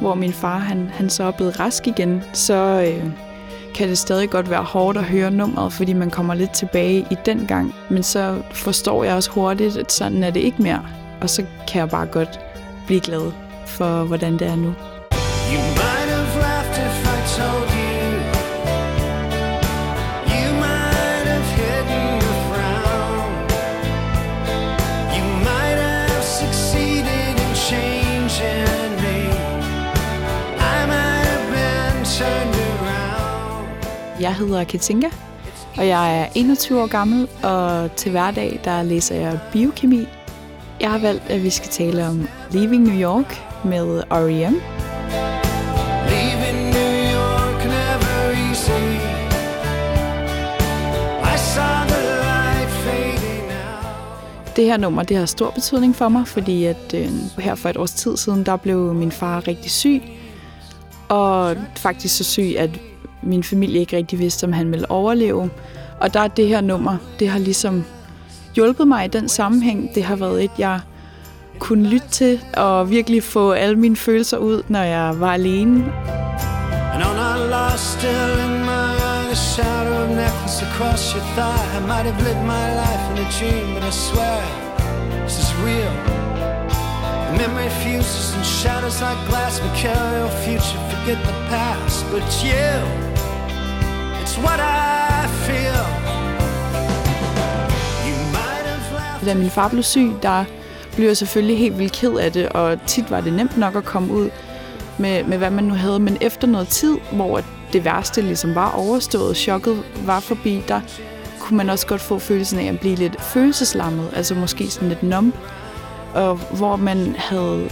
hvor min far han, han så er blevet rask igen, så øh, kan det stadig godt være hårdt at høre nummeret, fordi man kommer lidt tilbage i den gang. Men så forstår jeg også hurtigt, at sådan er det ikke mere. Og så kan jeg bare godt blive glad for, hvordan det er nu. You Jeg hedder Katinka, og jeg er 21 år gammel, og til hverdag der læser jeg biokemi. Jeg har valgt, at vi skal tale om Leaving New York med R.E.M. Det her nummer det har stor betydning for mig, fordi at øh, her for et års tid siden, der blev min far rigtig syg. Og faktisk så syg, at min familie ikke rigtig vidste, om han ville overleve. Og der er det her nummer, det har ligesom hjulpet mig i den sammenhæng. Det har været et, jeg kunne lytte til og virkelig få alle mine følelser ud, når jeg var alene. And on our last still in my eye, a shadow of necklace across your thigh. I might have lived my life in a dream, but I swear this is real. The memory fuses and shatters like glass. We carry our future, forget the past. But you, da min far blev syg, der blev jeg selvfølgelig helt vildt ked af det, og tit var det nemt nok at komme ud med, med hvad man nu havde. Men efter noget tid, hvor det værste ligesom var overstået, chokket var forbi, der kunne man også godt få følelsen af at blive lidt følelseslammet, altså måske sådan lidt numb, og hvor man havde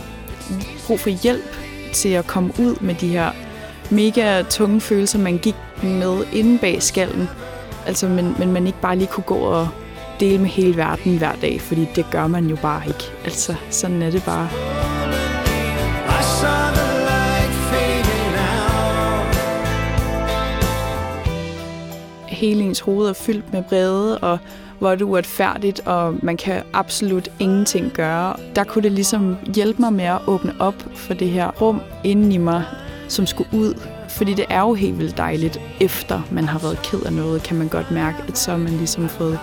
brug for hjælp til at komme ud med de her mega tunge følelser, man gik med inde bag skallen. Altså, men, men man ikke bare lige kunne gå og dele med hele verden hver dag, fordi det gør man jo bare ikke. Altså, sådan er det bare. Hele ens hoved er fyldt med brede, og hvor det er uretfærdigt, og man kan absolut ingenting gøre. Der kunne det ligesom hjælpe mig med at åbne op for det her rum inden i mig, som skulle ud. Fordi det er jo helt vildt dejligt, efter man har været ked af noget, kan man godt mærke, at så har man ligesom fået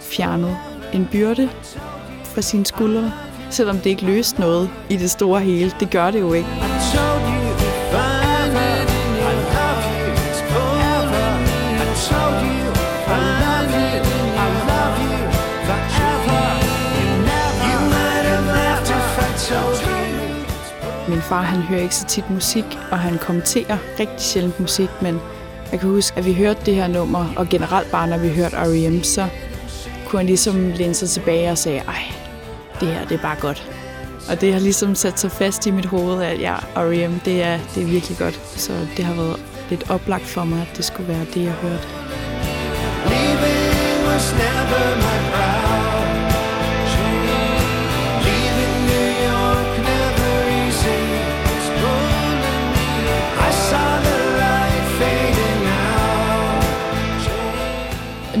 fjernet en byrde fra sine skuldre, selvom det ikke løste noget i det store hele. Det gør det jo ikke. Far han hører ikke så tit musik, og han kommenterer rigtig sjældent musik, men jeg kan huske, at vi hørte det her nummer, og generelt bare når vi hørte R.E.M., så kunne han ligesom læne sig tilbage og sagde, ej, det her det er bare godt. Og det har ligesom sat sig fast i mit hoved, at ja, R.E.M. det er, det er virkelig godt. Så det har været lidt oplagt for mig, at det skulle være det, jeg hørte. Leaving was never my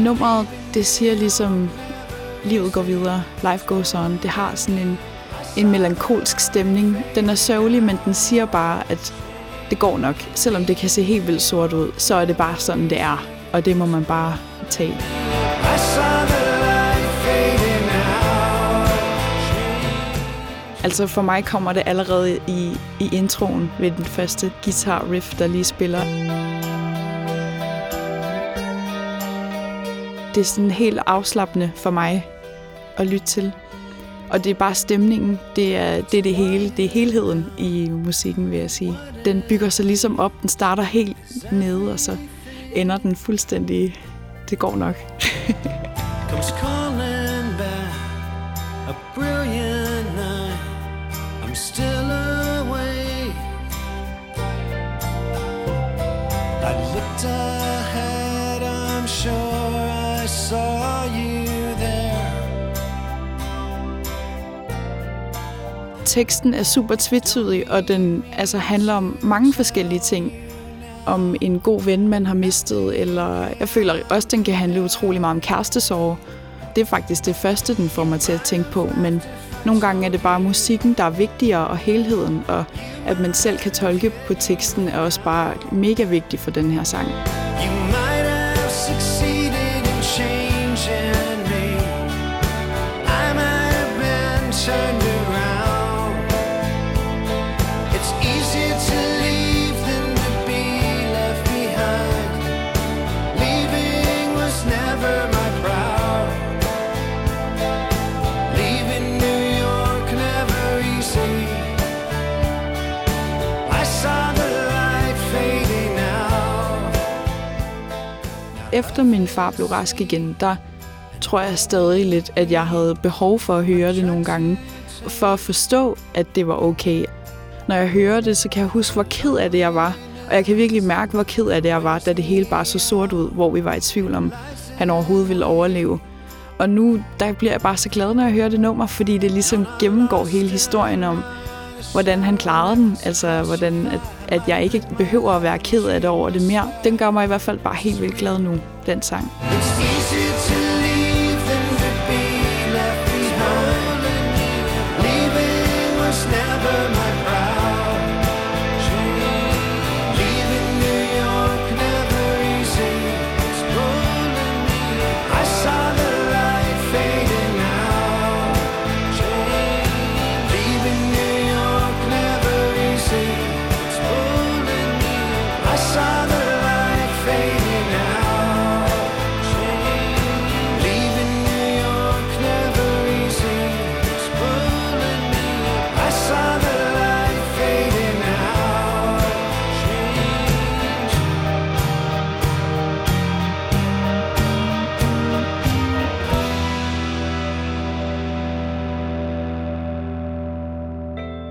Nummeret det siger ligesom, livet går videre, life goes on. Det har sådan en, en melankolsk stemning. Den er sørgelig, men den siger bare, at det går nok. Selvom det kan se helt vildt sort ud, så er det bare sådan, det er. Og det må man bare tage. Altså for mig kommer det allerede i, i introen ved den første guitar riff, der lige spiller. Det er sådan helt afslappende for mig at lytte til. Og det er bare stemningen, det er, det er det hele, det er helheden i musikken, vil jeg sige. Den bygger sig ligesom op, den starter helt nede, og så ender den fuldstændig, det går nok. Teksten er super tvetydig, og den altså, handler om mange forskellige ting. Om en god ven, man har mistet, eller jeg føler også, den kan handle utrolig meget om kærestesorg. Det er faktisk det første, den får mig til at tænke på, men Nogle gange er det bare musikken, der er vigtigere, og helheden, og at man selv kan tolke på teksten, er også bare mega vigtigt for den her sang. Efter min far blev rask igen, der tror jeg stadig lidt, at jeg havde behov for at høre det nogle gange, for at forstå, at det var okay. Når jeg hører det, så kan jeg huske, hvor ked af det jeg var. Og jeg kan virkelig mærke, hvor ked af det jeg var, da det hele bare så sort ud, hvor vi var i tvivl om, han overhovedet ville overleve. Og nu der bliver jeg bare så glad, når jeg hører det nummer, fordi det ligesom gennemgår hele historien om, hvordan han klarede den. Altså, hvordan at, at jeg ikke behøver at være ked af det over det mere. Den gør mig i hvert fald bare helt vildt glad nu, den sang.